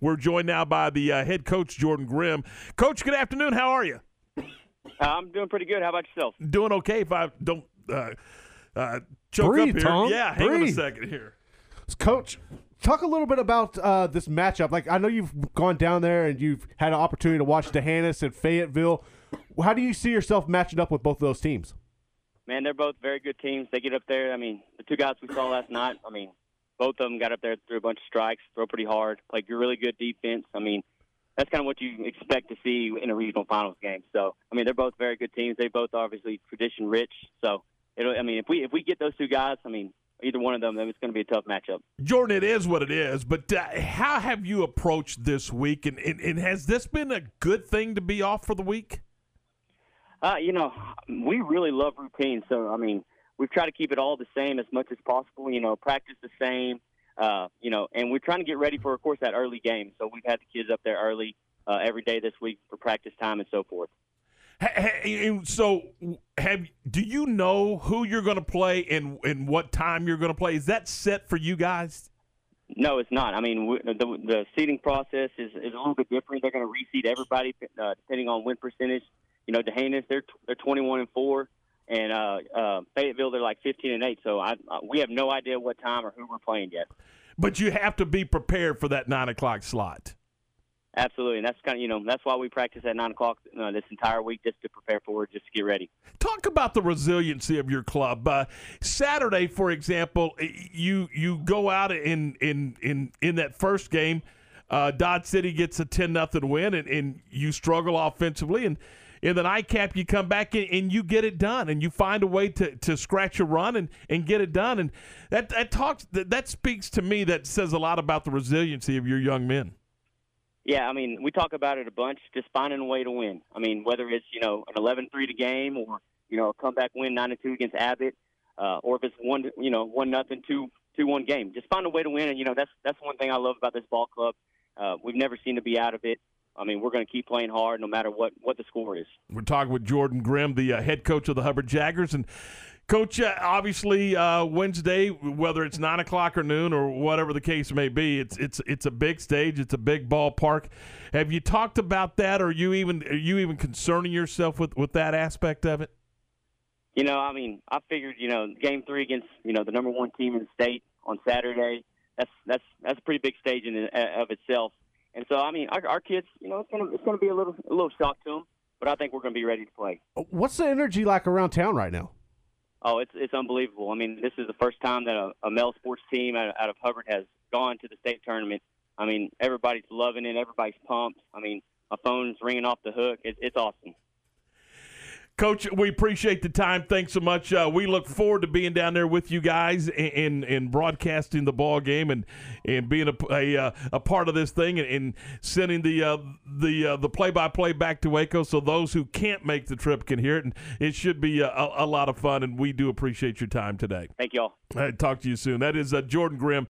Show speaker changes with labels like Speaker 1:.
Speaker 1: We're joined now by the uh, head coach, Jordan Grimm. Coach, good afternoon. How are you?
Speaker 2: I'm doing pretty good. How about yourself?
Speaker 1: Doing okay if I don't uh, uh, choke
Speaker 3: Breathe,
Speaker 1: up here.
Speaker 3: Tom.
Speaker 1: Yeah, hang on a second here.
Speaker 3: Coach, talk a little bit about uh, this matchup. Like, I know you've gone down there and you've had an opportunity to watch D'Hanis and Fayetteville. How do you see yourself matching up with both of those teams?
Speaker 2: Man, they're both very good teams. They get up there. I mean, the two guys we saw last night. I mean, both of them got up there, threw a bunch of strikes, throw pretty hard, played really good defense. I mean, that's kind of what you expect to see in a regional finals game. So, I mean, they're both very good teams. They both obviously tradition rich. So, it'll, I mean, if we if we get those two guys, I mean, either one of them, then it's going to be a tough matchup.
Speaker 1: Jordan, it is what it is, but uh, how have you approached this week? And, and, and has this been a good thing to be off for the week?
Speaker 2: Uh, you know, we really love routine. So, I mean, we've tried to keep it all the same as much as possible. You know, practice the same. Uh, you know, and we're trying to get ready for, of course, that early game. So we've had the kids up there early uh, every day this week for practice time and so forth.
Speaker 1: And So, have do you know who you're going to play and and what time you're going to play? Is that set for you guys?
Speaker 2: No, it's not. I mean, we, the, the seeding process is, is a little bit different. They're going to reseed everybody uh, depending on win percentage. You know, D'Hanis they're they're 21 and four, and uh, uh, Fayetteville they're like 15 and eight. So I, I, we have no idea what time or who we're playing yet.
Speaker 1: But you have to be prepared for that nine o'clock slot.
Speaker 2: Absolutely, and that's kind of you know that's why we practice at nine o'clock uh, this entire week just to prepare for it, just to get ready.
Speaker 1: Talk about the resiliency of your club. Uh, Saturday, for example, you you go out in in in in that first game. Uh, Dodd City gets a ten nothing win, and, and you struggle offensively. And in the nightcap, you come back in and you get it done, and you find a way to, to scratch a run and, and get it done. And that that talks that, that speaks to me. That says a lot about the resiliency of your young men.
Speaker 2: Yeah, I mean, we talk about it a bunch, just finding a way to win. I mean, whether it's, you know, an 11-3 to game or, you know, a comeback win 9-2 against Abbott, uh, or if it's one, you know, one nothing, two, two one game. Just find a way to win, and you know that's that's one thing I love about this ball club. Uh, we've never seemed to be out of it. I mean, we're going to keep playing hard no matter what what the score is.
Speaker 1: We're talking with Jordan Grimm, the uh, head coach of the Hubbard Jaggers, and coach. Uh, obviously, uh, Wednesday, whether it's nine o'clock or noon or whatever the case may be, it's it's it's a big stage. It's a big ballpark. Have you talked about that, or are you even are you even concerning yourself with with that aspect of it?
Speaker 2: You know, I mean, I figured, you know, game three against, you know, the number one team in the state on Saturday. That's that's that's a pretty big stage in uh, of itself. And so, I mean, our, our kids, you know, it's gonna it's gonna be a little a little shock to them, but I think we're gonna be ready to play.
Speaker 3: Uh, what's the energy like around town right now?
Speaker 2: Oh, it's it's unbelievable. I mean, this is the first time that a, a male sports team out, out of Hubbard has gone to the state tournament. I mean, everybody's loving it. Everybody's pumped. I mean, my phone's ringing off the hook. It, it's awesome.
Speaker 1: Coach, we appreciate the time. Thanks so much. Uh, we look forward to being down there with you guys and and, broadcasting the ball game and and being a a, uh, a part of this thing and, and sending the uh, the uh, the play by play back to Waco so those who can't make the trip can hear it. And it should be a, a lot of fun. And we do appreciate your time today.
Speaker 2: Thank you all.
Speaker 1: Uh, talk to you soon. That is uh, Jordan Grimm,